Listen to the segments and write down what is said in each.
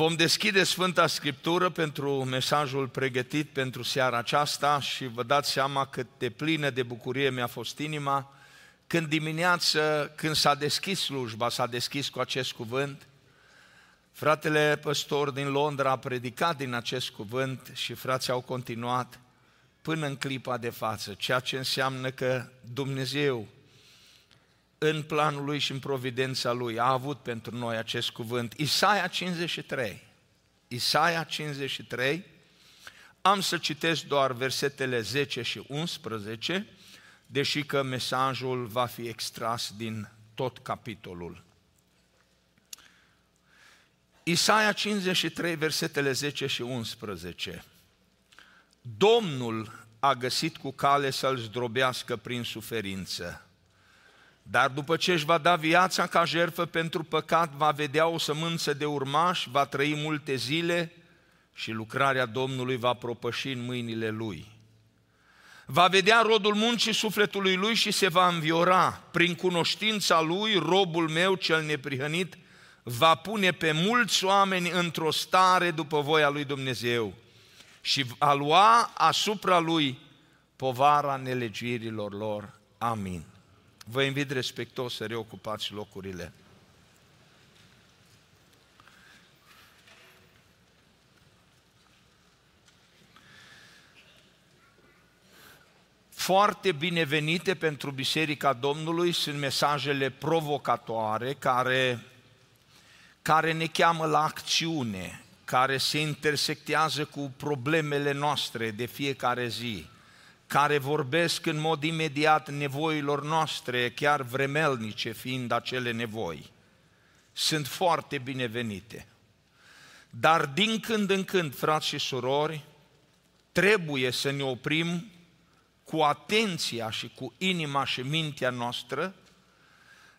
Vom deschide Sfânta Scriptură pentru mesajul pregătit pentru seara aceasta și vă dați seama cât de plină de bucurie mi-a fost inima când dimineață, când s-a deschis slujba, s-a deschis cu acest cuvânt. Fratele păstor din Londra a predicat din acest cuvânt și frații au continuat până în clipa de față, ceea ce înseamnă că Dumnezeu în planul lui și în providența lui a avut pentru noi acest cuvânt. Isaia 53. Isaia 53. Am să citesc doar versetele 10 și 11, deși că mesajul va fi extras din tot capitolul. Isaia 53, versetele 10 și 11. Domnul a găsit cu cale să-l zdrobească prin suferință dar după ce își va da viața ca jertfă pentru păcat, va vedea o sămânță de urmaș, va trăi multe zile și lucrarea Domnului va propăși în mâinile lui. Va vedea rodul muncii sufletului lui și se va înviora. Prin cunoștința lui, robul meu cel neprihănit va pune pe mulți oameni într-o stare după voia lui Dumnezeu și va lua asupra lui povara nelegirilor lor. Amin. Vă invit respectos să reocupați locurile. Foarte binevenite pentru Biserica Domnului sunt mesajele provocatoare care, care ne cheamă la acțiune, care se intersectează cu problemele noastre de fiecare zi care vorbesc în mod imediat nevoilor noastre, chiar vremelnice fiind acele nevoi. Sunt foarte binevenite. Dar din când în când, frați și surori, trebuie să ne oprim cu atenția și cu inima și mintea noastră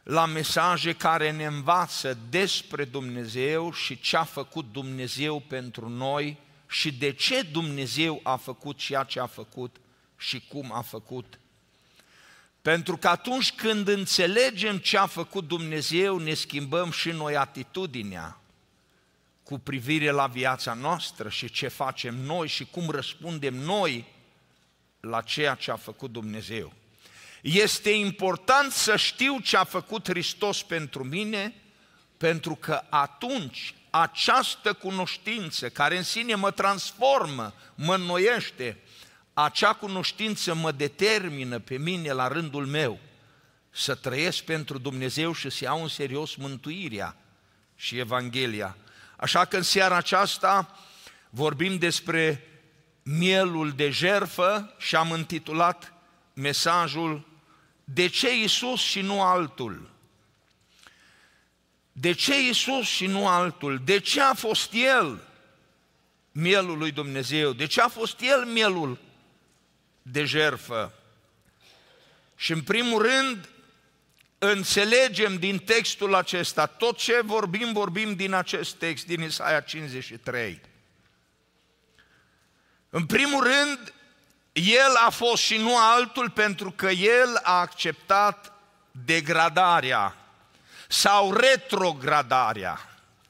la mesaje care ne învață despre Dumnezeu și ce a făcut Dumnezeu pentru noi și de ce Dumnezeu a făcut ceea ce a făcut și cum a făcut. Pentru că atunci când înțelegem ce a făcut Dumnezeu, ne schimbăm și noi atitudinea cu privire la viața noastră și ce facem noi și cum răspundem noi la ceea ce a făcut Dumnezeu. Este important să știu ce a făcut Hristos pentru mine, pentru că atunci această cunoștință care în sine mă transformă, mă înnoiește, acea cunoștință mă determină pe mine la rândul meu să trăiesc pentru Dumnezeu și să iau în serios mântuirea și Evanghelia. Așa că în seara aceasta vorbim despre mielul de jerfă și am intitulat mesajul De ce Isus și nu altul? De ce Isus și nu altul? De ce a fost El mielul lui Dumnezeu? De ce a fost El mielul de jerfă. Și în primul rând, înțelegem din textul acesta, tot ce vorbim, vorbim din acest text, din Isaia 53. În primul rând, el a fost și nu altul pentru că el a acceptat degradarea sau retrogradarea.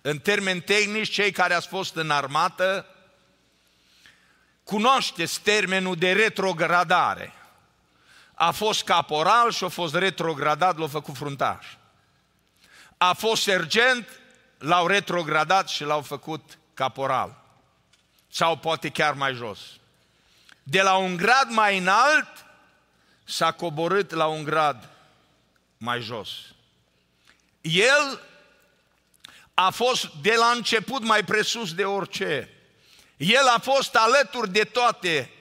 În termeni tehnici, cei care ați fost în armată, Cunoașteți termenul de retrogradare. A fost caporal și a fost retrogradat, l-a făcut fruntaș. A fost sergent, l-au retrogradat și l-au făcut caporal. Sau poate chiar mai jos. De la un grad mai înalt s-a coborât la un grad mai jos. El a fost de la început mai presus de orice. El a fost alături de toate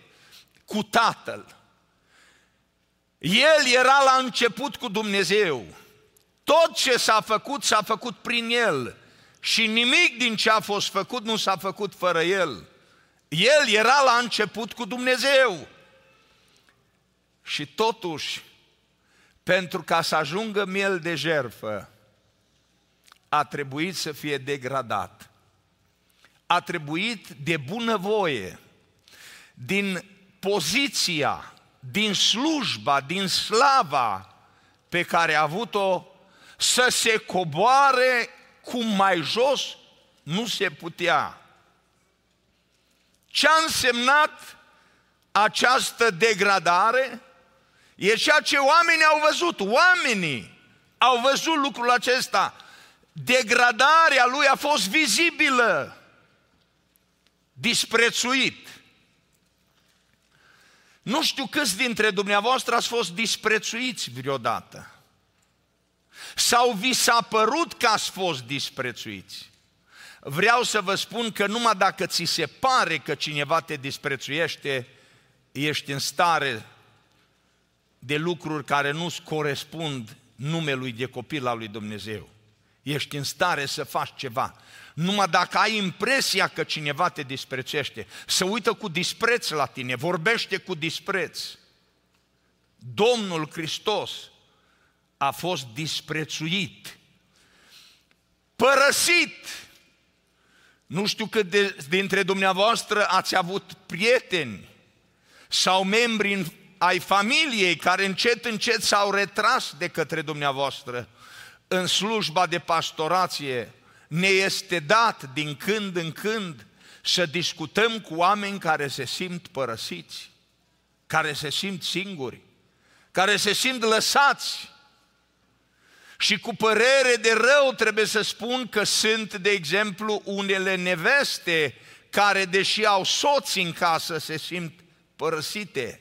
cu Tatăl. El era la început cu Dumnezeu. Tot ce s-a făcut, s-a făcut prin El. Și nimic din ce a fost făcut nu s-a făcut fără El. El era la început cu Dumnezeu. Și totuși, pentru ca să ajungă miel de jerfă, a trebuit să fie degradat a trebuit de bunăvoie, din poziția, din slujba, din slava pe care a avut-o, să se coboare cum mai jos Nu se putea. Ce a însemnat această degradare? E ceea ce oamenii au văzut. Oamenii au văzut lucrul acesta. Degradarea lui a fost vizibilă. Disprețuit. Nu știu câți dintre dumneavoastră ați fost disprețuiți vreodată. Sau vi s-a părut că ați fost disprețuiți. Vreau să vă spun că numai dacă ți se pare că cineva te disprețuiește, ești în stare de lucruri care nu-ți corespund numelui de copil al lui Dumnezeu. Ești în stare să faci ceva. Numai dacă ai impresia că cineva te disprețuiește, să uită cu dispreț la tine, vorbește cu dispreț. Domnul Hristos a fost disprețuit, părăsit. Nu știu cât de, dintre dumneavoastră ați avut prieteni sau membri în, ai familiei care încet, încet s-au retras de către dumneavoastră în slujba de pastorație. Ne este dat din când în când să discutăm cu oameni care se simt părăsiți, care se simt singuri, care se simt lăsați, și cu părere de rău trebuie să spun că sunt, de exemplu, unele neveste care, deși au soți în casă, se simt părăsite.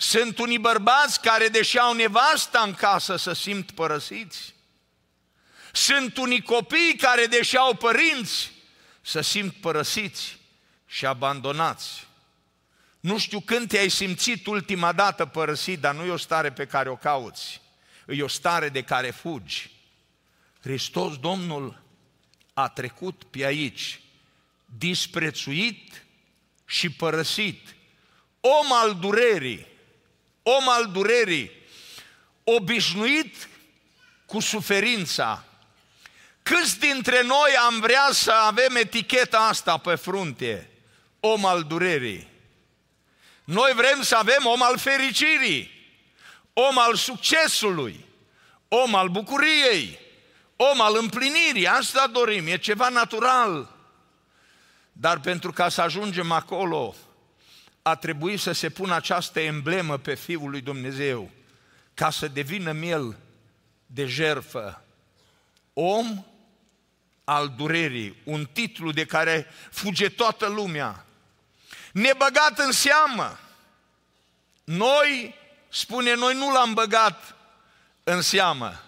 Sunt unii bărbați care, deși au nevasta în casă, se simt părăsiți. Sunt unii copii care, deși au părinți, se simt părăsiți și abandonați. Nu știu când te-ai simțit ultima dată părăsit, dar nu e o stare pe care o cauți e o stare de care fugi. Hristos Domnul a trecut pe aici, disprețuit și părăsit, om al durerii, om al durerii, obișnuit cu suferința. Câți dintre noi am vrea să avem eticheta asta pe frunte, om al durerii? Noi vrem să avem om al fericirii om al succesului, om al bucuriei, om al împlinirii, asta dorim, e ceva natural. Dar pentru ca să ajungem acolo, a trebuit să se pună această emblemă pe Fiul lui Dumnezeu, ca să devină miel de jerfă. Om al durerii, un titlu de care fuge toată lumea. Nebăgat în seamă. Noi spune, noi nu l-am băgat în seamă.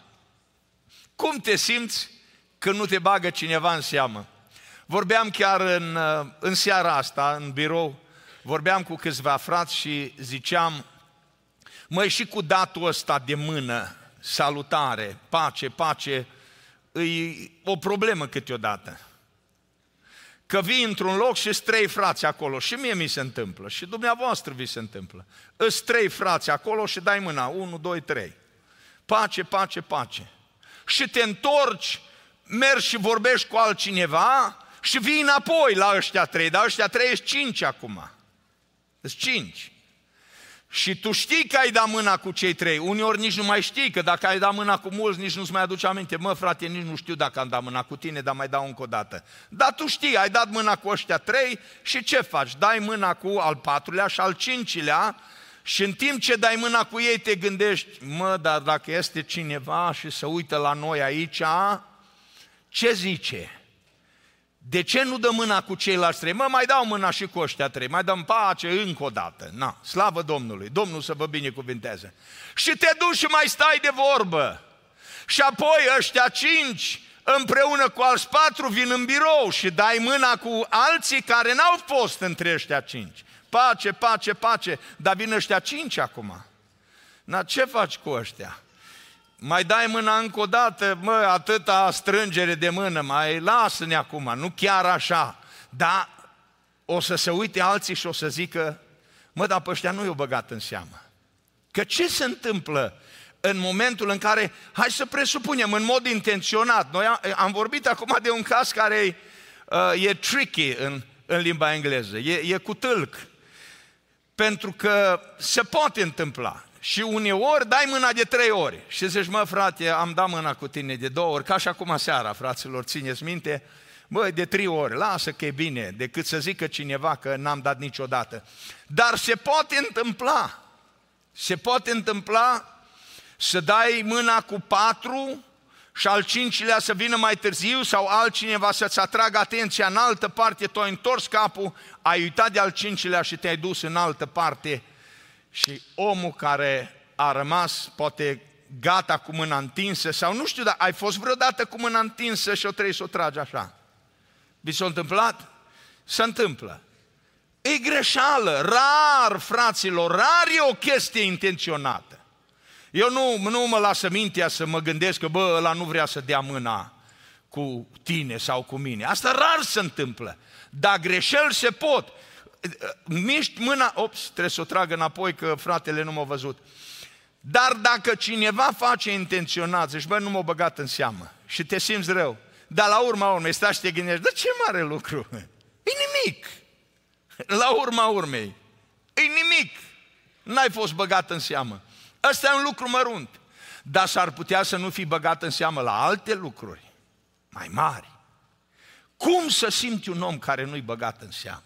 Cum te simți când nu te bagă cineva în seamă? Vorbeam chiar în, în seara asta, în birou, vorbeam cu câțiva frați și ziceam, măi, și cu datul ăsta de mână, salutare, pace, pace, e o problemă câteodată că vii într-un loc și trei frați acolo și mie mi se întâmplă și dumneavoastră vi se întâmplă. Îți trei frați acolo și dai mâna, unu, doi, trei. Pace, pace, pace. Și te întorci, mergi și vorbești cu altcineva și vii înapoi la ăștia trei, dar ăștia trei ești cinci acum. Sunt cinci. Și tu știi că ai dat mâna cu cei trei. Uneori nici nu mai știi, că dacă ai dat mâna cu mulți, nici nu-ți mai aduce aminte. Mă, frate, nici nu știu dacă am dat mâna cu tine, dar mai dau încă o dată. Dar tu știi, ai dat mâna cu ăștia trei și ce faci? Dai mâna cu al patrulea și al cincilea și în timp ce dai mâna cu ei te gândești, mă, dar dacă este cineva și se uită la noi aici, ce zice? De ce nu dă mâna cu ceilalți trei? Mă, mai dau mâna și cu ăștia trei, mai dăm pace încă o dată. Na, slavă Domnului, Domnul să vă binecuvinteze. Și te duci și mai stai de vorbă. Și apoi ăștia cinci, împreună cu alți patru, vin în birou și dai mâna cu alții care n-au fost între ăștia cinci. Pace, pace, pace, dar vin ăștia cinci acum. Na, ce faci cu ăștia? Mai dai mâna încă o dată, mă, atâta strângere de mână, mai lasă-ne acum, nu chiar așa. Dar o să se uite alții și o să zică, mă, dar pe ăștia nu i-o băgat în seamă. Că ce se întâmplă în momentul în care, hai să presupunem, în mod intenționat, noi am, am vorbit acum de un caz care uh, e tricky în, în limba engleză, e, e cu tâlc, pentru că se poate întâmpla și uneori dai mâna de trei ori și zici, mă frate, am dat mâna cu tine de două ori, ca și acum seara, fraților, țineți minte, Băi, de trei ori, lasă că e bine, decât să zică cineva că n-am dat niciodată. Dar se poate întâmpla, se poate întâmpla să dai mâna cu patru și al cincilea să vină mai târziu sau altcineva să-ți atragă atenția în altă parte, tu ai întors capul, ai uitat de al cincilea și te-ai dus în altă parte și omul care a rămas poate gata cu mâna întinsă sau nu știu, dar ai fost vreodată cu mâna întinsă și o trebuie să o tragi așa. Vi s-a întâmplat? Se întâmplă. E greșeală, rar, fraților, rar e o chestie intenționată. Eu nu, nu mă lasă mintea să mă gândesc că, bă, ăla nu vrea să dea mâna cu tine sau cu mine. Asta rar se întâmplă. Dar greșeli se pot. Miști mâna, ops, trebuie să o trag înapoi că fratele nu m-a văzut. Dar dacă cineva face intenționat, zici, bă, nu m-a băgat în seamă și te simți rău, dar la urma urmei stați și te gândești, de ce mare lucru? E nimic. La urma urmei. E nimic. N-ai fost băgat în seamă. Ăsta e un lucru mărunt. Dar s-ar putea să nu fi băgat în seamă la alte lucruri mai mari. Cum să simți un om care nu-i băgat în seamă?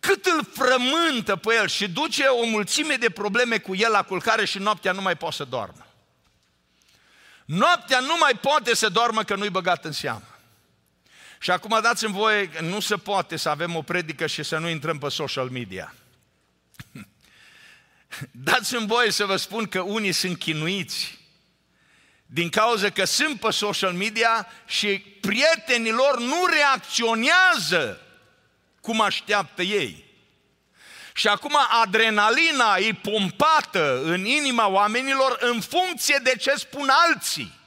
Cât îl frământă pe el și duce o mulțime de probleme cu el la culcare și noaptea nu mai poate să doarmă. Noaptea nu mai poate să doarmă că nu-i băgat în seamă. Și acum dați-mi voie, nu se poate să avem o predică și să nu intrăm pe social media. Dați-mi voie să vă spun că unii sunt chinuiți din cauza că sunt pe social media și prietenii lor nu reacționează cum așteaptă ei. Și acum adrenalina e pompată în inima oamenilor în funcție de ce spun alții.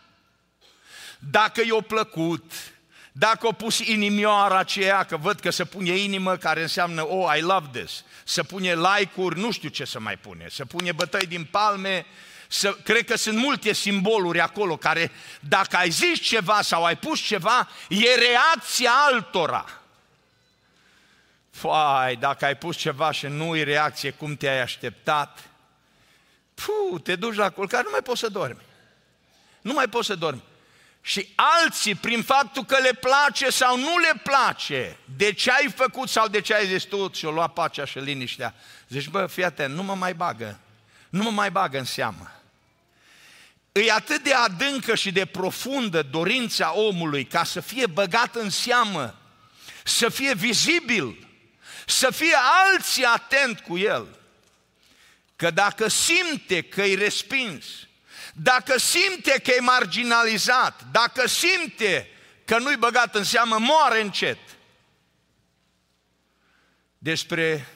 Dacă i-a plăcut, dacă o pus inimioara aceea, că văd că se pune inimă care înseamnă, oh, I love this, să pune like-uri, nu știu ce să mai pune, să pune bătăi din palme, să, cred că sunt multe simboluri acolo care, dacă ai zis ceva sau ai pus ceva, e reacția altora. Fai, dacă ai pus ceva și nu e reacție cum te-ai așteptat, puh, te duci la culcare, nu mai poți să dormi. Nu mai poți să dormi. Și alții, prin faptul că le place sau nu le place, de ce ai făcut sau de ce ai zis tu, și-o lua pacea și liniștea, zici, bă, fii atent, nu mă mai bagă, nu mă mai bagă în seamă. E atât de adâncă și de profundă dorința omului ca să fie băgat în seamă, să fie vizibil, să fie alții atent cu el, că dacă simte că e respins, dacă simte că e marginalizat, dacă simte că nu-i băgat în seamă, moare încet. Despre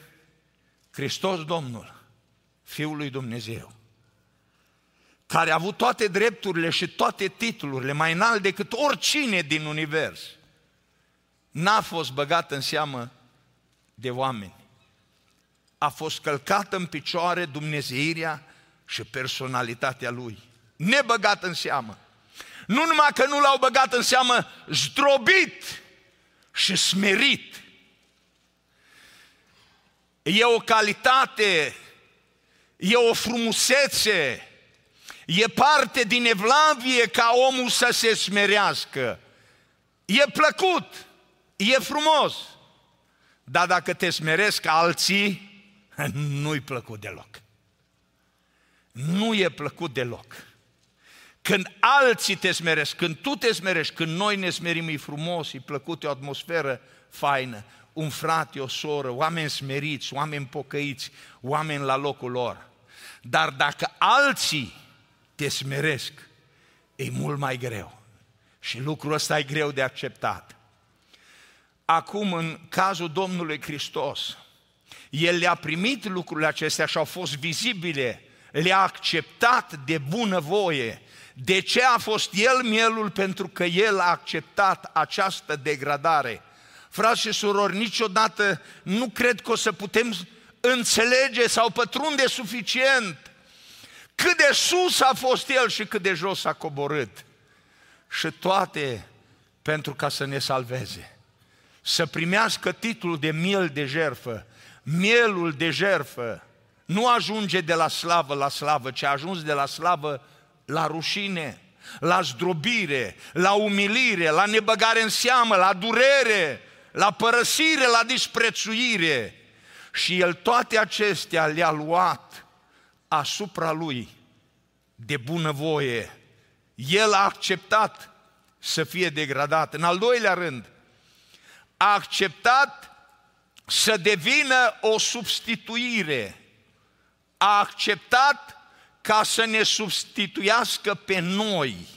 Hristos Domnul, Fiul lui Dumnezeu, care a avut toate drepturile și toate titlurile mai înalt decât oricine din univers, n-a fost băgat în seamă de oameni. A fost călcată în picioare Dumnezeirea și personalitatea Lui nebăgat în seamă. Nu numai că nu l-au băgat în seamă, zdrobit și smerit. E o calitate, e o frumusețe, e parte din evlavie ca omul să se smerească. E plăcut, e frumos, dar dacă te smeresc alții, nu-i plăcut deloc. Nu e plăcut deloc. Când alții te smeresc, când tu te smerești, când noi ne smerim, e frumos, e plăcut, e o atmosferă faină, un frate, o soră, oameni smeriți, oameni pocăiți, oameni la locul lor. Dar dacă alții te smeresc, e mult mai greu. Și lucrul ăsta e greu de acceptat. Acum, în cazul Domnului Hristos, El le-a primit lucrurile acestea și au fost vizibile, le-a acceptat de bună voie, de ce a fost el mielul? Pentru că el a acceptat această degradare. Frați și surori, niciodată nu cred că o să putem înțelege sau pătrunde suficient cât de sus a fost el și cât de jos a coborât. Și toate pentru ca să ne salveze. Să primească titlul de miel de jerfă. Mielul de jerfă nu ajunge de la slavă la slavă, ci a ajuns de la slavă la rușine. la zdrobire, la umilire, la nebăgare în seamă, la durere, la părăsire, la disprețuire. Și el toate acestea le-a luat asupra lui de bunăvoie. El a acceptat să fie degradat. În al doilea rând, a acceptat să devină o substituire. A acceptat ca să ne substituiască pe noi.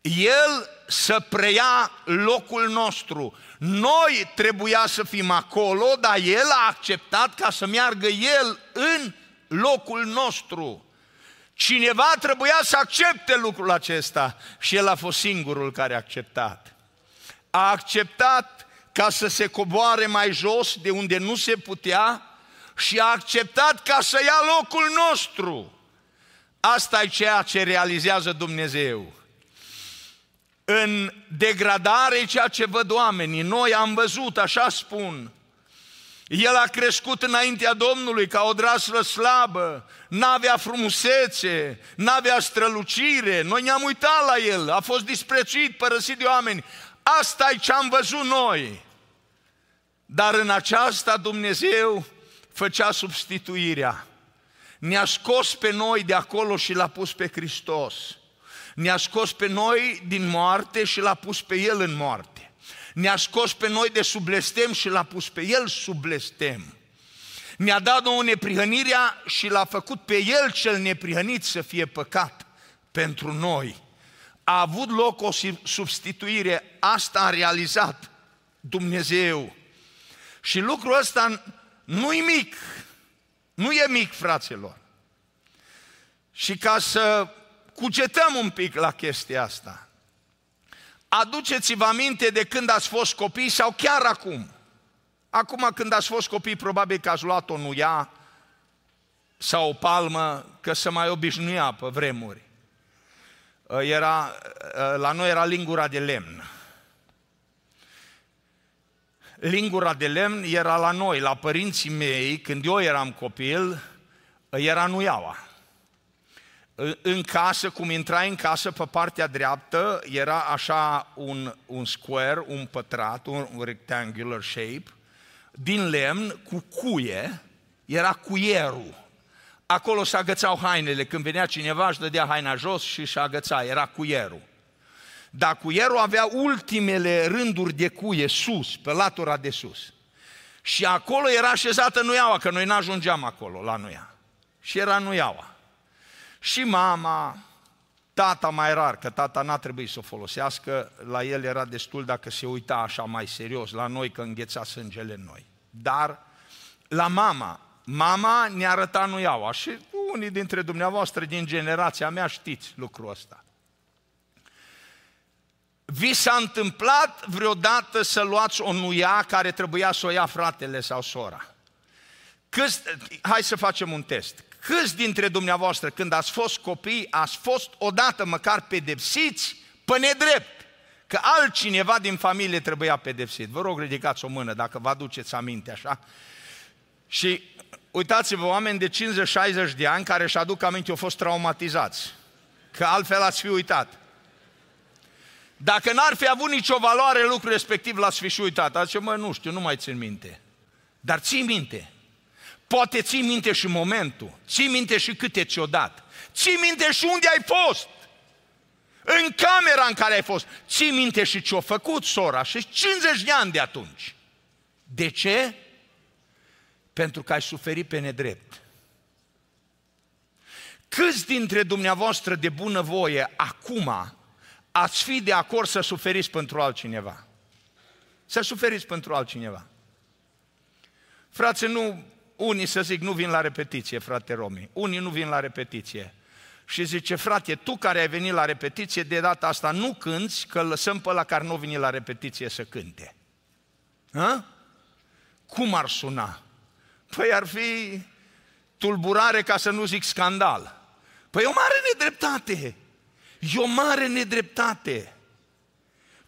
El să preia locul nostru. Noi trebuia să fim acolo, dar El a acceptat ca să meargă El în locul nostru. Cineva trebuia să accepte lucrul acesta și El a fost singurul care a acceptat. A acceptat ca să se coboare mai jos de unde nu se putea și a acceptat ca să ia locul nostru. Asta e ceea ce realizează Dumnezeu. În degradare ceea ce văd oamenii, noi am văzut, așa spun, el a crescut înaintea Domnului ca o draslă slabă, n-avea frumusețe, n-avea strălucire, noi ne-am uitat la el, a fost disprețuit, părăsit de oameni. Asta e ce am văzut noi. Dar în aceasta Dumnezeu făcea substituirea. Ne-a scos pe noi de acolo și l-a pus pe Hristos. Ne-a scos pe noi din moarte și l-a pus pe El în moarte. Ne-a scos pe noi de sublestem și l-a pus pe El sublestem. Ne-a dat nouă neprihănirea și l-a făcut pe El cel neprihănit să fie păcat pentru noi. A avut loc o substituire, asta a realizat Dumnezeu. Și lucrul ăsta nu e mic, nu e mic, fraților. Și ca să cugetăm un pic la chestia asta, aduceți-vă aminte de când ați fost copii sau chiar acum. Acum când ați fost copii, probabil că ați luat o nuia sau o palmă, că se mai obișnuia pe vremuri. Era, la noi era lingura de lemn lingura de lemn era la noi, la părinții mei, când eu eram copil, era nuiaua. În casă, cum intrai în casă, pe partea dreaptă, era așa un, un square, un pătrat, un rectangular shape, din lemn, cu cuie, era cuierul. Acolo se agățau hainele, când venea cineva își dădea haina jos și își agăța, era cuierul. Dar cuierul avea ultimele rânduri de cuie sus, pe latura de sus. Și acolo era așezată nuiaua, că noi n-ajungeam acolo, la nuia. Și era nuiaua. Și mama, tata mai rar, că tata n-a trebuit să o folosească, la el era destul dacă se uita așa mai serios, la noi că îngheța sângele în noi. Dar la mama, mama ne arăta nuiaua și unii dintre dumneavoastră din generația mea știți lucrul ăsta. Vi s-a întâmplat vreodată să luați o nuia care trebuia să o ia fratele sau sora? Câți, hai să facem un test. Câți dintre dumneavoastră, când ați fost copii, ați fost odată măcar pedepsiți pe nedrept? Că altcineva din familie trebuia pedepsit. Vă rog, ridicați o mână dacă vă aduceți aminte așa. Și uitați-vă, oameni de 50-60 de ani care își aduc aminte, au fost traumatizați. Că altfel ați fi uitat. Dacă n-ar fi avut nicio valoare lucrul respectiv, l-ați fi și uitat. Ați mă, nu știu, nu mai țin minte. Dar ții minte. Poate ții minte și momentul. Ții minte și câte ți-o dat. Ții minte și unde ai fost. În camera în care ai fost. Ții minte și ce-a făcut sora și 50 de ani de atunci. De ce? Pentru că ai suferit pe nedrept. Câți dintre dumneavoastră de bună voie acum ați fi de acord să suferiți pentru altcineva. Să suferiți pentru altcineva. Frate, nu, unii să zic, nu vin la repetiție, frate Romi. Unii nu vin la repetiție. Și zice, frate, tu care ai venit la repetiție, de data asta nu cânți, că lăsăm pe la care nu vine la repetiție să cânte. Hă? Cum ar suna? Păi ar fi tulburare ca să nu zic scandal. Păi e o mare nedreptate. E o mare nedreptate.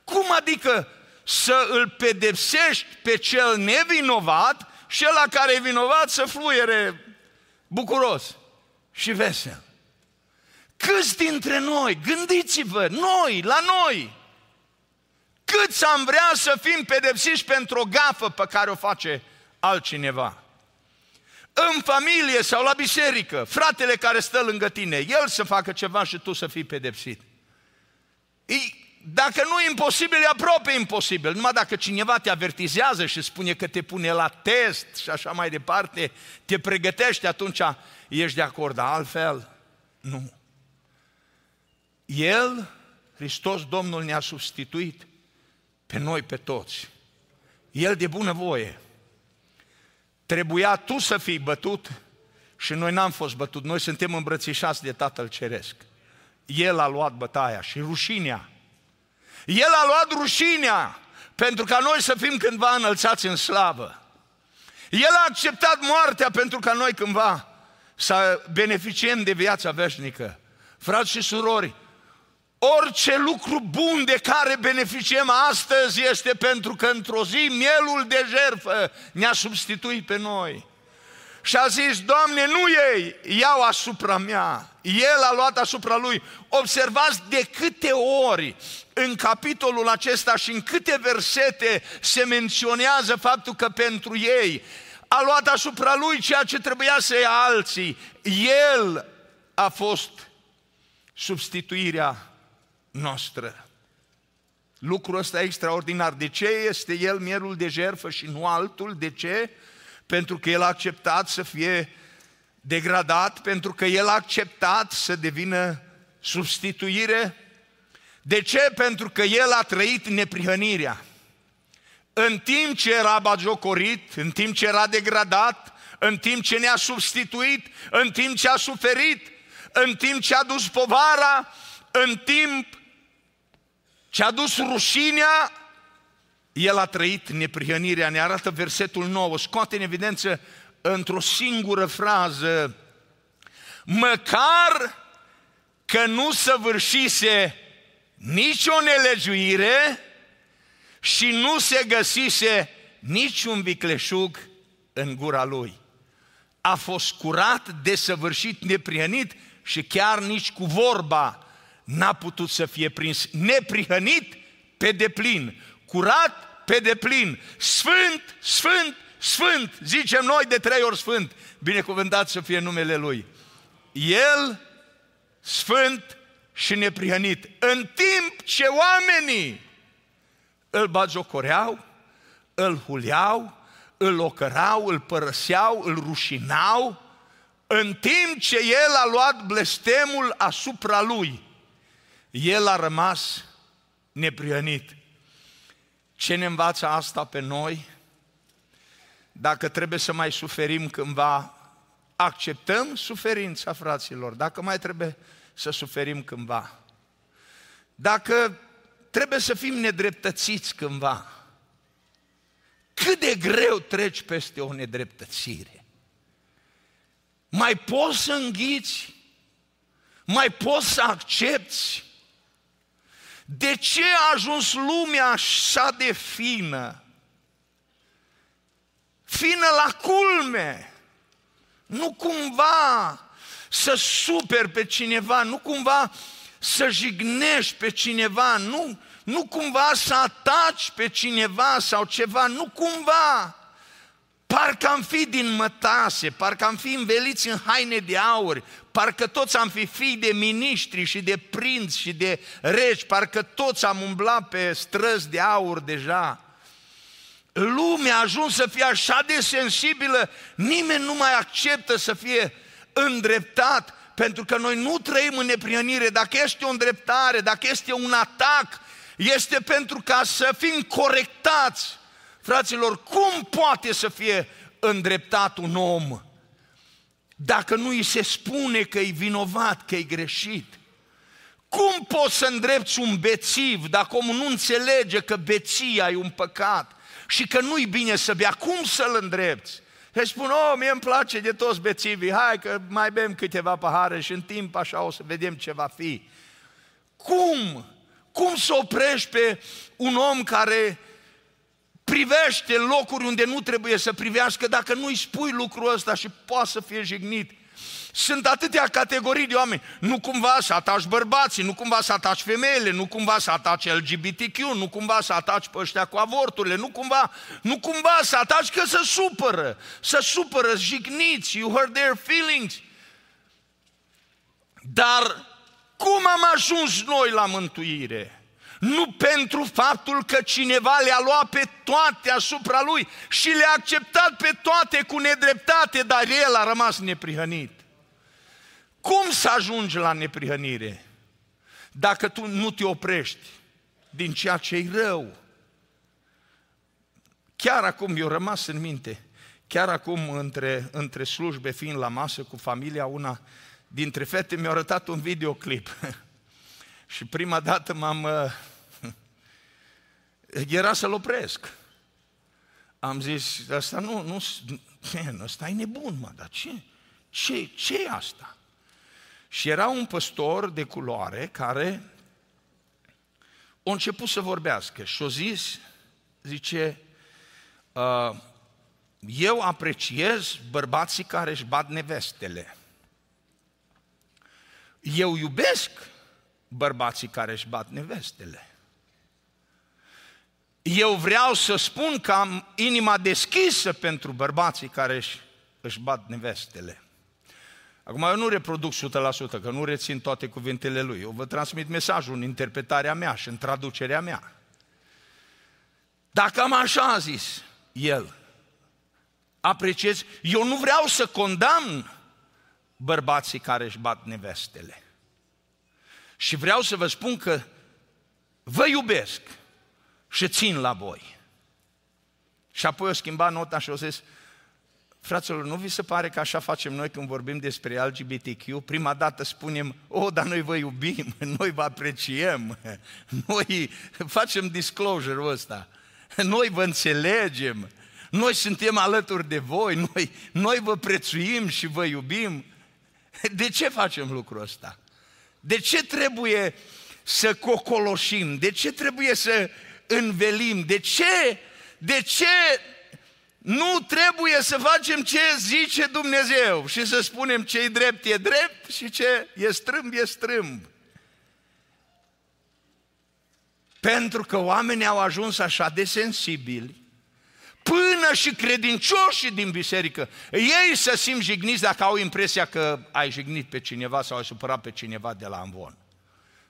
Cum adică să îl pedepsești pe cel nevinovat și la care e vinovat să fluiere bucuros și vesel? Câți dintre noi, gândiți-vă, noi, la noi, câți am vrea să fim pedepsiți pentru o gafă pe care o face altcineva? În familie sau la biserică, fratele care stă lângă tine, el să facă ceva și tu să fii pedepsit. Dacă nu e imposibil, e aproape imposibil. Numai dacă cineva te avertizează și spune că te pune la test și așa mai departe, te pregătește, atunci ești de acord. Dar altfel, nu. El, Hristos Domnul, ne-a substituit pe noi, pe toți. El de bună voie. Trebuia tu să fii bătut și noi n-am fost bătut. Noi suntem îmbrățișați de Tatăl Ceresc. El a luat bătaia și rușinea. El a luat rușinea pentru ca noi să fim cândva înălțați în slavă. El a acceptat moartea pentru ca noi cândva să beneficiem de viața veșnică. Frați și surori, orice lucru bun de care beneficiem astăzi este pentru că într-o zi mielul de jerfă ne-a substituit pe noi. Și a zis, Doamne, nu ei, iau asupra mea. El a luat asupra lui. Observați de câte ori în capitolul acesta și în câte versete se menționează faptul că pentru ei a luat asupra lui ceea ce trebuia să ia alții. El a fost substituirea noastră. Lucrul ăsta e extraordinar. De ce este el mielul de jerfă și nu altul? De ce? Pentru că el a acceptat să fie degradat, pentru că el a acceptat să devină substituire. De ce? Pentru că el a trăit neprihănirea. În timp ce era bagiocorit, în timp ce era degradat, în timp ce ne-a substituit, în timp ce a suferit, în timp ce a dus povara, în timp ce a dus rușinea, el a trăit neprihănirea, ne arată versetul 9, scoate în evidență într-o singură frază, măcar că nu săvârșise nicio nelegiuire și nu se găsise niciun vicleșug în gura lui. A fost curat, desăvârșit, neprihănit și chiar nici cu vorba n-a putut să fie prins neprihănit pe deplin, curat pe deplin, sfânt, sfânt, sfânt, zicem noi de trei ori sfânt, binecuvântat să fie numele Lui. El, sfânt și neprihănit, în timp ce oamenii îl bagiocoreau, îl huleau, îl ocărau, îl părăseau, îl rușinau, în timp ce el a luat blestemul asupra lui, el a rămas neprihănit. Ce ne învață asta pe noi? Dacă trebuie să mai suferim cândva, acceptăm suferința, fraților, dacă mai trebuie să suferim cândva. Dacă trebuie să fim nedreptățiți cândva, cât de greu treci peste o nedreptățire. Mai poți să înghiți? Mai poți să accepti? De ce a ajuns lumea așa de fină? Fină la culme. Nu cumva să super pe cineva, nu cumva să jignești pe cineva, nu, nu cumva să ataci pe cineva sau ceva, nu cumva. Parcă am fi din mătase, parcă am fi înveliți în haine de aur, parcă toți am fi fii de miniștri și de prinți și de regi, parcă toți am umblat pe străzi de aur deja. Lumea a ajuns să fie așa de sensibilă, nimeni nu mai acceptă să fie îndreptat, pentru că noi nu trăim în neprionire. Dacă este o îndreptare, dacă este un atac, este pentru ca să fim corectați. Fraților, cum poate să fie îndreptat un om dacă nu îi se spune că e vinovat, că e greșit? Cum poți să îndrepți un bețiv dacă omul nu înțelege că beția e un păcat și că nu-i bine să bea? Cum să-l îndrepți? Îi spun, oh, mie îmi place de toți bețivii, hai că mai bem câteva pahare și în timp așa o să vedem ce va fi. Cum? Cum să oprești pe un om care privește locuri unde nu trebuie să privească dacă nu îi spui lucrul ăsta și poate să fie jignit? Sunt atâtea categorii de oameni. Nu cumva să ataci bărbații, nu cumva să ataci femeile, nu cumva să ataci LGBTQ, nu cumva să ataci pe ăștia cu avorturile, nu cumva, nu cumva să ataci că se supără, să supără, jigniți, you hurt their feelings. Dar cum am ajuns noi la mântuire? Nu pentru faptul că cineva le-a luat pe toate asupra lui și le-a acceptat pe toate cu nedreptate, dar el a rămas neprihănit. Cum să ajungi la neprihănire? Dacă tu nu te oprești din ceea ce e rău. Chiar acum eu rămas în minte, chiar acum între, între slujbe fiind la masă cu familia, una dintre fete mi-a arătat un videoclip. și prima dată m-am... Uh, era să-l opresc. Am zis, asta nu, nu, man, ăsta e nebun, mă, dar ce? Ce, ce e asta? Și era un păstor de culoare care a început să vorbească și a zis, zice, uh, eu apreciez bărbații care își bat nevestele. Eu iubesc bărbații care își bat nevestele. Eu vreau să spun că am inima deschisă pentru bărbații care își, își bat nevestele. Acum eu nu reproduc 100%, că nu rețin toate cuvintele lui. Eu vă transmit mesajul în interpretarea mea și în traducerea mea. Dacă am așa zis el, apreciez, eu nu vreau să condamn bărbații care își bat nevestele. Și vreau să vă spun că vă iubesc și țin la voi. Și apoi o schimba nota și o zis, Fraților, nu vi se pare că așa facem noi când vorbim despre LGBTQ? Prima dată spunem, o, oh, dar noi vă iubim, noi vă apreciem, noi facem disclosure-ul ăsta, noi vă înțelegem, noi suntem alături de voi, noi, noi vă prețuim și vă iubim. De ce facem lucrul ăsta? De ce trebuie să cocoloșim? De ce trebuie să învelim? De ce, de ce nu trebuie să facem ce zice Dumnezeu și să spunem ce e drept e drept și ce e strâmb e strâmb. Pentru că oamenii au ajuns așa de sensibili, până și credincioșii din biserică, ei să simt jigniți dacă au impresia că ai jignit pe cineva sau ai supărat pe cineva de la Amvon.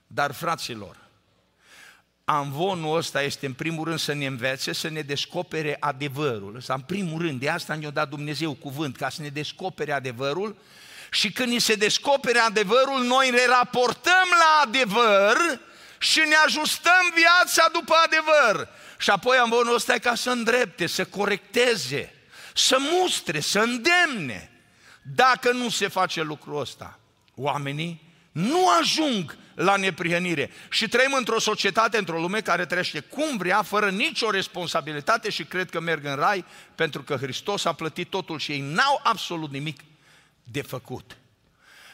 Dar, fraților, Amvonul ăsta este în primul rând să ne învețe, să ne descopere adevărul. Ăsta, în primul rând, de asta ne-a dat Dumnezeu cuvânt, ca să ne descopere adevărul și când ni se descopere adevărul, noi ne raportăm la adevăr și ne ajustăm viața după adevăr. Și apoi amvonul ăsta e ca să îndrepte, să corecteze, să mustre, să îndemne. Dacă nu se face lucrul ăsta, oamenii nu ajung la neprihănire. Și trăim într-o societate, într-o lume care trăiește cum vrea, fără nicio responsabilitate și cred că merg în rai, pentru că Hristos a plătit totul și ei n-au absolut nimic de făcut.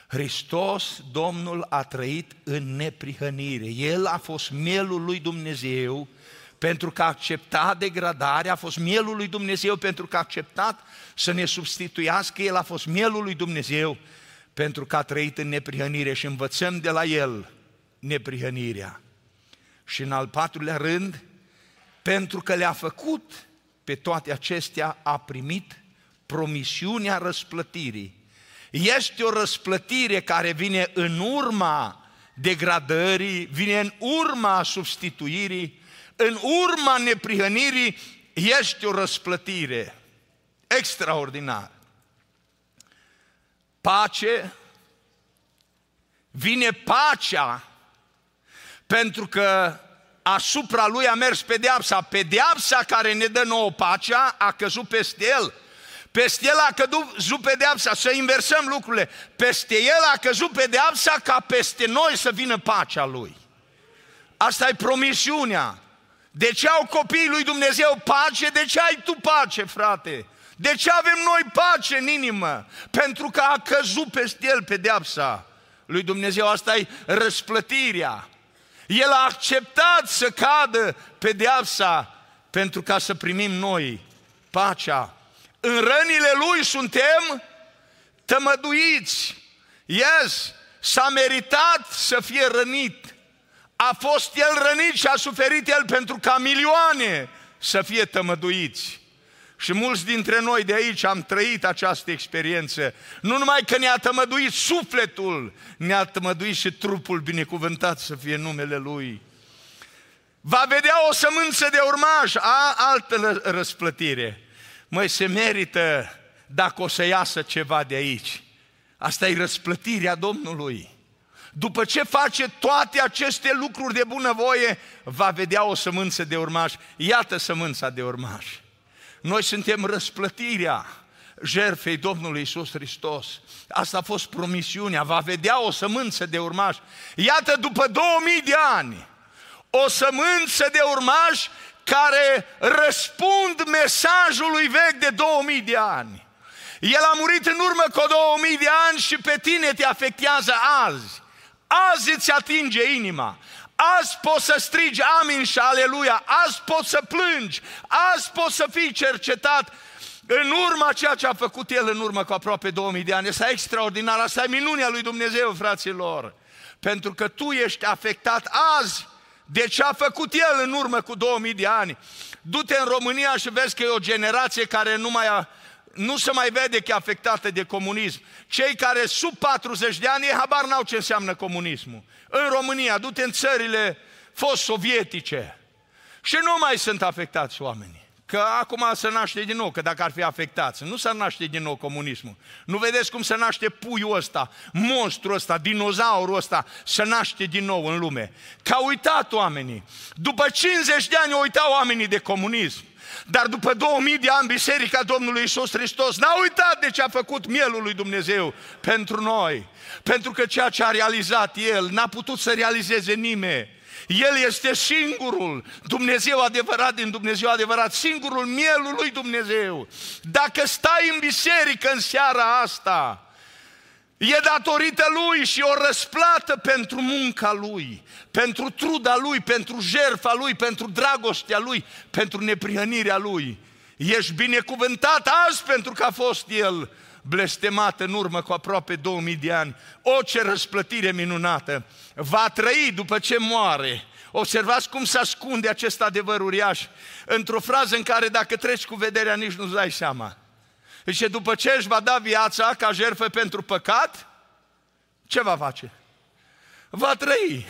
Hristos, Domnul, a trăit în neprihănire. El a fost mielul lui Dumnezeu pentru că a acceptat degradarea, a fost mielul lui Dumnezeu pentru că a acceptat să ne substituiască, El a fost mielul lui Dumnezeu pentru că a trăit în neprihănire și învățăm de la El neprihănirea. Și în al patrulea rând, pentru că le-a făcut pe toate acestea, a primit promisiunea răsplătirii. Este o răsplătire care vine în urma degradării, vine în urma substituirii, în urma neprihănirii, este o răsplătire extraordinară pace, vine pacea, pentru că asupra lui a mers pedeapsa. Pedeapsa care ne dă nouă pacea a căzut peste el. Peste el a căzut pedeapsa, să inversăm lucrurile. Peste el a căzut pedeapsa ca peste noi să vină pacea lui. Asta e promisiunea. De ce au copiii lui Dumnezeu pace? De ce ai tu pace, frate? De ce avem noi pace în inimă? Pentru că a căzut peste el pedeapsa lui Dumnezeu. Asta e răsplătirea. El a acceptat să cadă pedeapsa pentru ca să primim noi pacea. În rănile lui suntem tămăduiți, Yes, s-a meritat să fie rănit. A fost el rănit și a suferit el pentru ca milioane să fie tămăduiți. Și mulți dintre noi de aici am trăit această experiență. Nu numai că ne-a tămăduit sufletul, ne-a tămăduit și trupul binecuvântat să fie numele Lui. Va vedea o sămânță de urmaș, a altă răsplătire. Măi, se merită dacă o să iasă ceva de aici. Asta e răsplătirea Domnului. După ce face toate aceste lucruri de bunăvoie, va vedea o sămânță de urmaș. Iată sămânța de urmaș. Noi suntem răsplătirea jertfei Domnului Isus Hristos. Asta a fost promisiunea, va vedea o sămânță de urmaș. Iată, după 2000 de ani, o sămânță de urmaș care răspund mesajului vechi de 2000 de ani. El a murit în urmă cu 2000 de ani și pe tine te afectează azi. Azi îți atinge inima. Azi poți să strigi amin și aleluia, azi poți să plângi, azi poți să fii cercetat în urma ceea ce a făcut El în urmă cu aproape 2000 de ani. Asta e extraordinar, asta e minunea lui Dumnezeu, fraților. Pentru că tu ești afectat azi de ce a făcut El în urmă cu 2000 de ani. Du-te în România și vezi că e o generație care nu mai a, nu se mai vede că e afectată de comunism. Cei care sub 40 de ani, habar n-au ce înseamnă comunismul. În România, du-te în țările fost sovietice și nu mai sunt afectați oamenii. Că acum se naște din nou, că dacă ar fi afectați, nu se naște din nou comunismul. Nu vedeți cum se naște puiul ăsta, monstrul ăsta, dinozaurul ăsta, se naște din nou în lume. Că au uitat oamenii. După 50 de ani au uitat oamenii de comunism. Dar după 2000 de ani, Biserica Domnului Isus Hristos n-a uitat de ce a făcut mielul lui Dumnezeu pentru noi. Pentru că ceea ce a realizat El n-a putut să realizeze nimeni. El este singurul Dumnezeu adevărat din Dumnezeu adevărat, singurul mielul lui Dumnezeu. Dacă stai în biserică în seara asta, E datorită lui și o răsplată pentru munca lui, pentru truda lui, pentru jertfa lui, pentru dragostea lui, pentru neprihănirea lui. Ești binecuvântat azi pentru că a fost el blestemat în urmă cu aproape 2000 de ani. O ce răsplătire minunată! Va trăi după ce moare. Observați cum se ascunde acest adevăr uriaș într-o frază în care dacă treci cu vederea nici nu-ți dai seama. Deci după ce își va da viața ca jertfă pentru păcat, ce va face? Va trăi.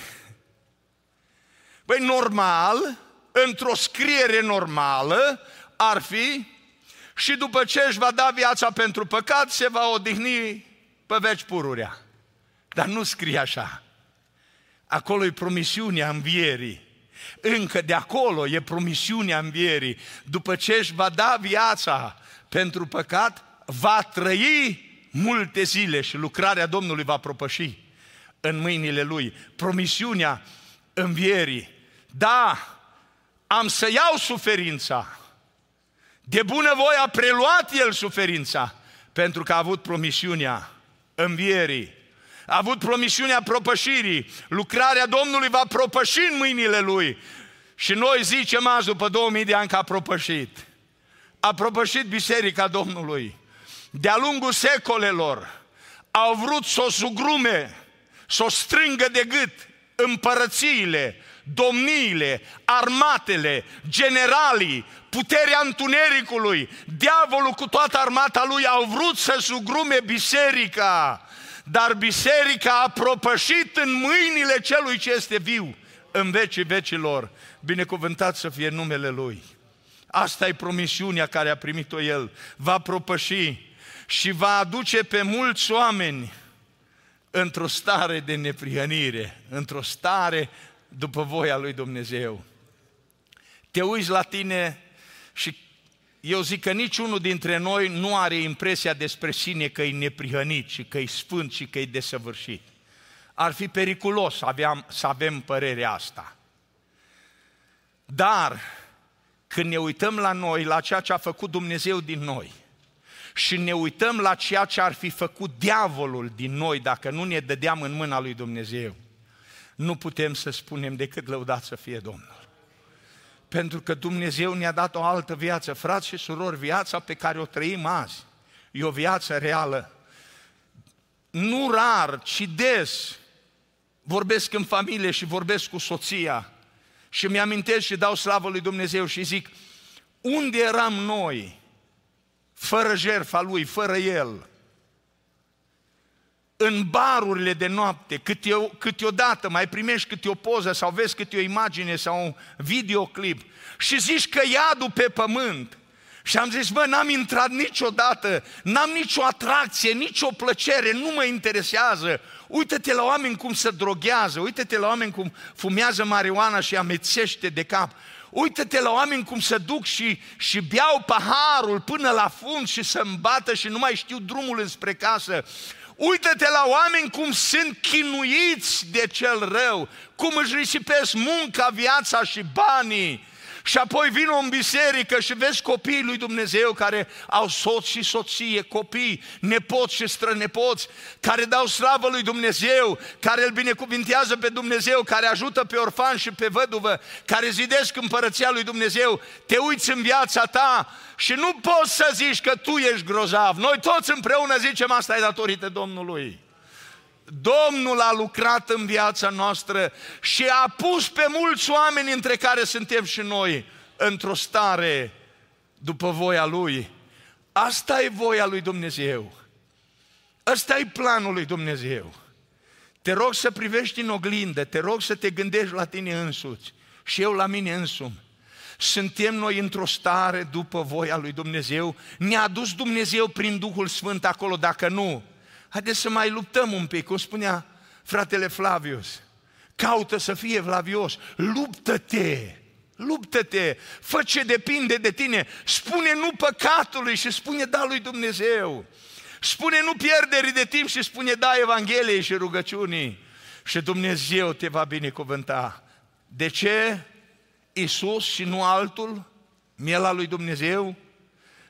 Păi normal, într-o scriere normală, ar fi și după ce își va da viața pentru păcat, se va odihni pe veci pururea. Dar nu scrie așa. Acolo e promisiunea învierii. Încă de acolo e promisiunea învierii. După ce își va da viața pentru păcat, va trăi multe zile și lucrarea Domnului va propăși în mâinile Lui. Promisiunea învierii. Da, am să iau suferința. De bunăvoie a preluat El suferința, pentru că a avut promisiunea învierii. A avut promisiunea propășirii. Lucrarea Domnului va propăși în mâinile Lui. Și noi zicem azi, după 2000 de ani, că a propășit a propășit Biserica Domnului. De-a lungul secolelor au vrut să o sugrume, să o strângă de gât împărățiile, domniile, armatele, generalii, puterea întunericului, diavolul cu toată armata lui au vrut să sugrume biserica, dar biserica a propășit în mâinile celui ce este viu în vecii vecilor. Binecuvântat să fie numele Lui. Asta e promisiunea care a primit-o el. Va propăși și va aduce pe mulți oameni într-o stare de neprihănire, într-o stare după voia lui Dumnezeu. Te uiți la tine și eu zic că niciunul dintre noi nu are impresia despre sine că e neprihănit și că e sfânt și că e desăvârșit. Ar fi periculos să, aveam, să avem părerea asta. Dar când ne uităm la noi, la ceea ce a făcut Dumnezeu din noi și ne uităm la ceea ce ar fi făcut diavolul din noi dacă nu ne dădeam în mâna lui Dumnezeu, nu putem să spunem decât lăudat să fie Domnul. Pentru că Dumnezeu ne-a dat o altă viață. Frați și surori, viața pe care o trăim azi e o viață reală. nu rar, ci des, vorbesc în familie și vorbesc cu soția și mi-amintesc și dau slavă lui Dumnezeu și zic, unde eram noi, fără jertfa lui, fără el? În barurile de noapte, câte, câteodată mai primești câte o poză sau vezi câte o imagine sau un videoclip și zici că iadul pe pământ. Și am zis, bă, n-am intrat niciodată, n-am nicio atracție, nicio plăcere, nu mă interesează. Uită-te la oameni cum se droghează, uită-te la oameni cum fumează marihuana și amețește de cap. Uită-te la oameni cum se duc și, și beau paharul până la fund și se îmbată și nu mai știu drumul înspre casă. Uită-te la oameni cum sunt chinuiți de cel rău, cum își risipesc munca, viața și banii și apoi vin în biserică și vezi copiii lui Dumnezeu care au soț și soție, copii, nepoți și strănepoți, care dau slavă lui Dumnezeu, care îl binecuvintează pe Dumnezeu, care ajută pe orfan și pe văduvă, care zidesc împărăția lui Dumnezeu. Te uiți în viața ta și nu poți să zici că tu ești grozav. Noi toți împreună zicem asta e datorită Domnului. Domnul a lucrat în viața noastră și a pus pe mulți oameni, între care suntem și noi, într-o stare după voia Lui. Asta e voia lui Dumnezeu. Ăsta e planul lui Dumnezeu. Te rog să privești în oglindă, te rog să te gândești la tine însuți și eu la mine însumi. Suntem noi într-o stare după voia lui Dumnezeu? Ne-a dus Dumnezeu prin Duhul Sfânt acolo, dacă nu, haideți să mai luptăm un pic, cum spunea fratele Flavius. Caută să fie Flavios, luptă-te, luptă-te, fă ce depinde de tine, spune nu păcatului și spune da lui Dumnezeu. Spune nu pierderii de timp și spune da Evangheliei și rugăciunii. Și Dumnezeu te va binecuvânta. De ce? Isus și nu altul? Miela lui Dumnezeu?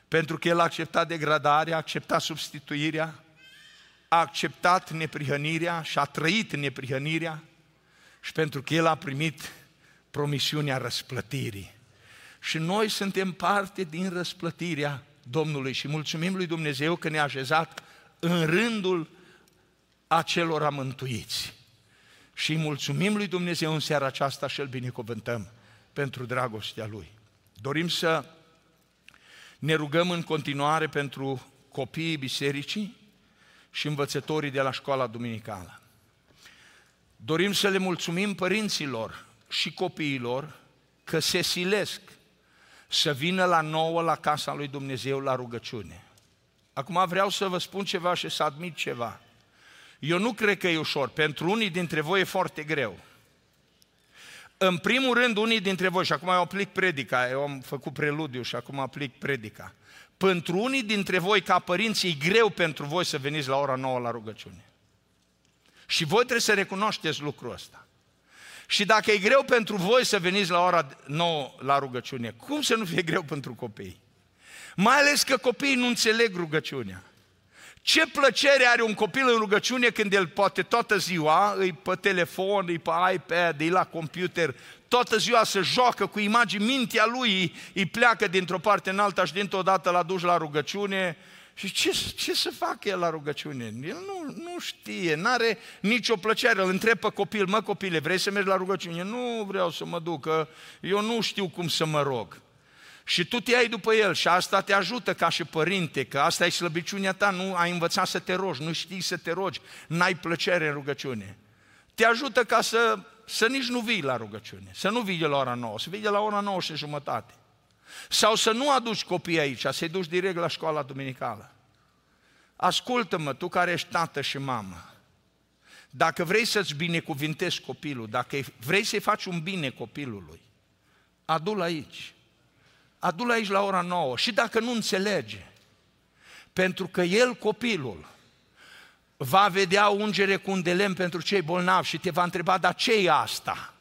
Pentru că El a acceptat degradarea, a acceptat substituirea, a acceptat neprihănirea și a trăit neprihănirea și pentru că El a primit promisiunea răsplătirii. Și noi suntem parte din răsplătirea Domnului și mulțumim lui Dumnezeu că ne-a așezat în rândul acelor amântuiți. Și mulțumim lui Dumnezeu în seara aceasta și îl binecuvântăm pentru dragostea Lui. Dorim să ne rugăm în continuare pentru copiii bisericii, și învățătorii de la școala duminicală. Dorim să le mulțumim părinților și copiilor că se silesc să vină la nouă la casa lui Dumnezeu la rugăciune. Acum vreau să vă spun ceva și să admit ceva. Eu nu cred că e ușor. Pentru unii dintre voi e foarte greu. În primul rând, unii dintre voi, și acum eu aplic predica, eu am făcut preludiu și acum aplic predica. Pentru unii dintre voi, ca părinți, e greu pentru voi să veniți la ora 9 la rugăciune. Și voi trebuie să recunoașteți lucrul ăsta. Și dacă e greu pentru voi să veniți la ora 9 la rugăciune, cum să nu fie greu pentru copii? Mai ales că copiii nu înțeleg rugăciunea. Ce plăcere are un copil în rugăciune când el poate toată ziua, îi pe telefon, îi pe iPad, îi la computer, toată ziua se joacă cu imagini, mintea lui îi pleacă dintr-o parte în alta și dintr-o dată la duci la rugăciune. Și ce, ce să facă el la rugăciune? El nu, nu știe, nu are nicio plăcere. Îl întreb pe copil, mă copile, vrei să mergi la rugăciune? Nu vreau să mă duc, că eu nu știu cum să mă rog. Și tu te iei după el și asta te ajută ca și părinte, că asta e slăbiciunea ta, nu ai învățat să te rogi, nu știi să te rogi, n-ai plăcere în rugăciune. Te ajută ca să, să nici nu vii la rugăciune, să nu vii de la ora 9, să vii de la ora 9 și jumătate. Sau să nu aduci copiii aici, să-i duci direct la școala duminicală. Ascultă-mă, tu care ești tată și mamă, dacă vrei să-ți binecuvintezi copilul, dacă vrei să-i faci un bine copilului, adu-l aici adu-l aici la ora 9 și dacă nu înțelege, pentru că el, copilul, va vedea ungere cu un de lemn pentru cei bolnavi și te va întreba, dar ce e asta?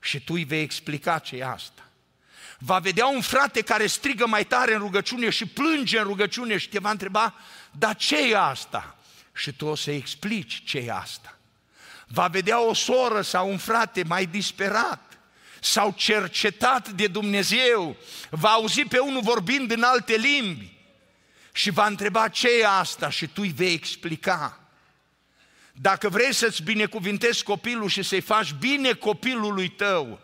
Și tu îi vei explica ce e asta. Va vedea un frate care strigă mai tare în rugăciune și plânge în rugăciune și te va întreba, dar ce e asta? Și tu o să-i explici ce e asta. Va vedea o soră sau un frate mai disperat s-au cercetat de Dumnezeu, va auzi pe unul vorbind în alte limbi și va întreba ce e asta și tu îi vei explica. Dacă vrei să-ți binecuvintezi copilul și să-i faci bine copilului tău,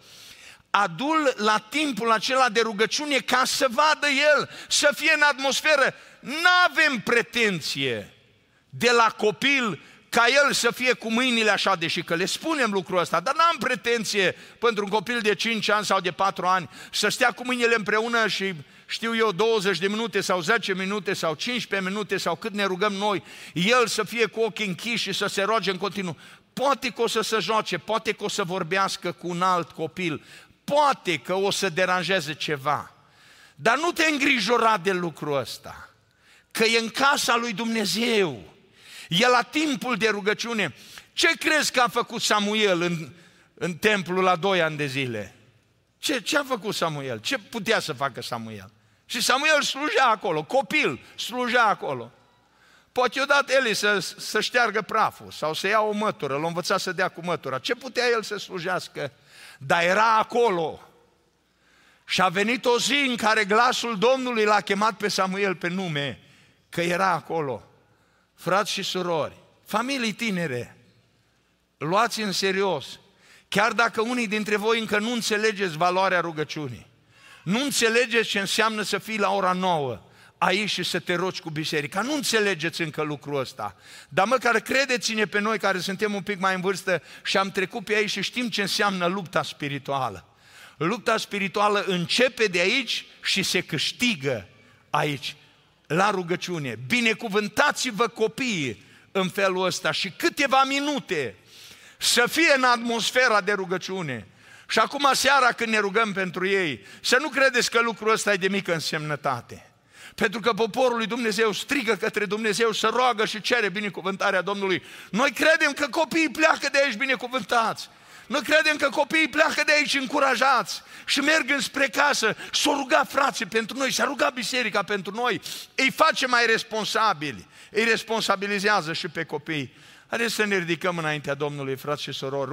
adul la timpul acela de rugăciune ca să vadă el, să fie în atmosferă. Nu avem pretenție de la copil ca el să fie cu mâinile așa, deși că le spunem lucrul ăsta, dar n-am pretenție pentru un copil de 5 ani sau de 4 ani să stea cu mâinile împreună și știu eu 20 de minute sau 10 minute sau 15 minute sau cât ne rugăm noi, el să fie cu ochii închiși și să se roage în continuu. Poate că o să se joace, poate că o să vorbească cu un alt copil, poate că o să deranjeze ceva. Dar nu te îngrijora de lucrul ăsta, că e în casa lui Dumnezeu E la timpul de rugăciune. Ce crezi că a făcut Samuel în, în templu la doi ani de zile? Ce, ce a făcut Samuel? Ce putea să facă Samuel? Și Samuel slujea acolo, copil, slujea acolo. Poate odată Eli să, să șteargă praful sau să ia o mătură, l-a învățat să dea cu mătura. Ce putea el să slujească? Dar era acolo. Și a venit o zi în care glasul Domnului l-a chemat pe Samuel pe nume, că era acolo frați și surori, familii tinere, luați în serios, chiar dacă unii dintre voi încă nu înțelegeți valoarea rugăciunii, nu înțelegeți ce înseamnă să fii la ora nouă aici și să te rogi cu biserica. Nu înțelegeți încă lucrul ăsta. Dar măcar credeți-ne pe noi care suntem un pic mai în vârstă și am trecut pe aici și știm ce înseamnă lupta spirituală. Lupta spirituală începe de aici și se câștigă aici la rugăciune. Binecuvântați-vă copiii în felul ăsta și câteva minute să fie în atmosfera de rugăciune. Și acum seara când ne rugăm pentru ei, să nu credeți că lucrul ăsta e de mică însemnătate. Pentru că poporul lui Dumnezeu strigă către Dumnezeu să roagă și cere binecuvântarea Domnului. Noi credem că copiii pleacă de aici binecuvântați. Noi credem că copiii pleacă de aici încurajați și merg înspre casă. S-au rugat frații pentru noi, s-a rugat biserica pentru noi. Îi face mai responsabili, îi responsabilizează și pe copii. Haideți să ne ridicăm înaintea Domnului, frați și sorori.